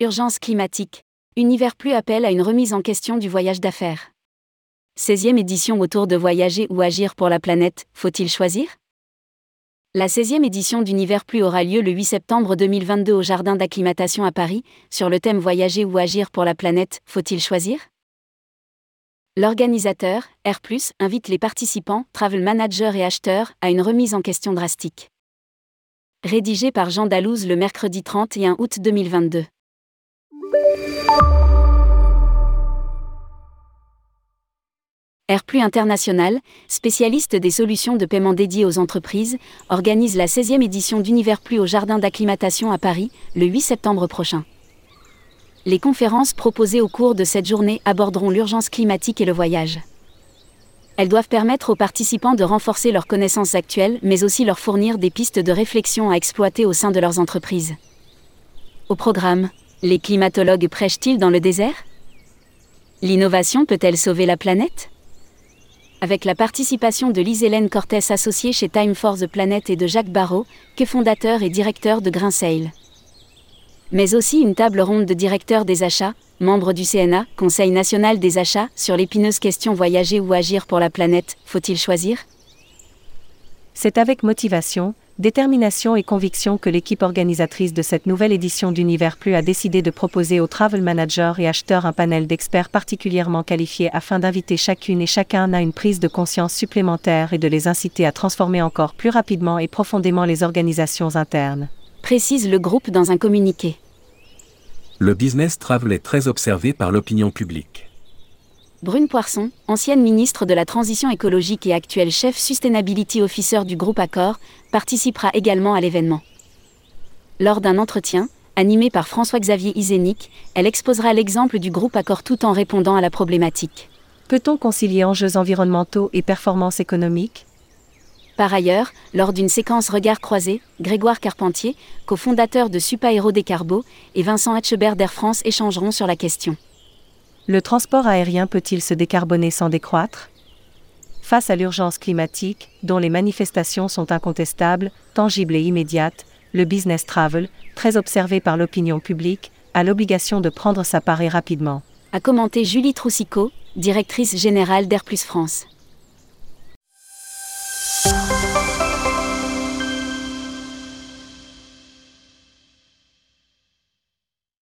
Urgence climatique. Univers Plus appelle à une remise en question du voyage d'affaires. 16e édition autour de voyager ou agir pour la planète, faut-il choisir? La 16e édition d'Univers Plus aura lieu le 8 septembre 2022 au Jardin d'acclimatation à Paris, sur le thème Voyager ou agir pour la planète, faut-il choisir? L'organisateur, Air invite les participants, travel managers et acheteurs, à une remise en question drastique. Rédigé par Jean Dalouse le mercredi 31 août 2022. Airplus International, spécialiste des solutions de paiement dédiées aux entreprises, organise la 16e édition d'Univers Plus au Jardin d'acclimatation à Paris, le 8 septembre prochain. Les conférences proposées au cours de cette journée aborderont l'urgence climatique et le voyage. Elles doivent permettre aux participants de renforcer leurs connaissances actuelles, mais aussi leur fournir des pistes de réflexion à exploiter au sein de leurs entreprises. Au programme, les climatologues prêchent-ils dans le désert? L'innovation peut-elle sauver la planète? Avec la participation de Lise-Hélène Cortès associée chez Time for the Planet et de Jacques Barrault, fondateur et directeur de Grainsail. Mais aussi une table ronde de directeurs des achats, membres du CNA, Conseil national des achats, sur l'épineuse question voyager ou agir pour la planète, faut-il choisir? C'est avec motivation, détermination et conviction que l'équipe organisatrice de cette nouvelle édition d'Univers Plus a décidé de proposer aux travel managers et acheteurs un panel d'experts particulièrement qualifiés afin d'inviter chacune et chacun à une prise de conscience supplémentaire et de les inciter à transformer encore plus rapidement et profondément les organisations internes. Précise le groupe dans un communiqué. Le business travel est très observé par l'opinion publique. Brune Poisson, ancienne ministre de la Transition écologique et actuelle chef Sustainability Officer du groupe Accor, participera également à l'événement. Lors d'un entretien, animé par François-Xavier Isénic, elle exposera l'exemple du groupe Accor tout en répondant à la problématique. Peut-on concilier enjeux environnementaux et performances économiques? Par ailleurs, lors d'une séquence regard croisés, Grégoire Carpentier, cofondateur de Supa Aéro Décarbo, et Vincent Hatchebert d'Air France échangeront sur la question. Le transport aérien peut-il se décarboner sans décroître? Face à l'urgence climatique, dont les manifestations sont incontestables, tangibles et immédiates, le business travel, très observé par l'opinion publique, a l'obligation de prendre sa part et rapidement. A commenté Julie Troussicot, directrice générale d'Air France.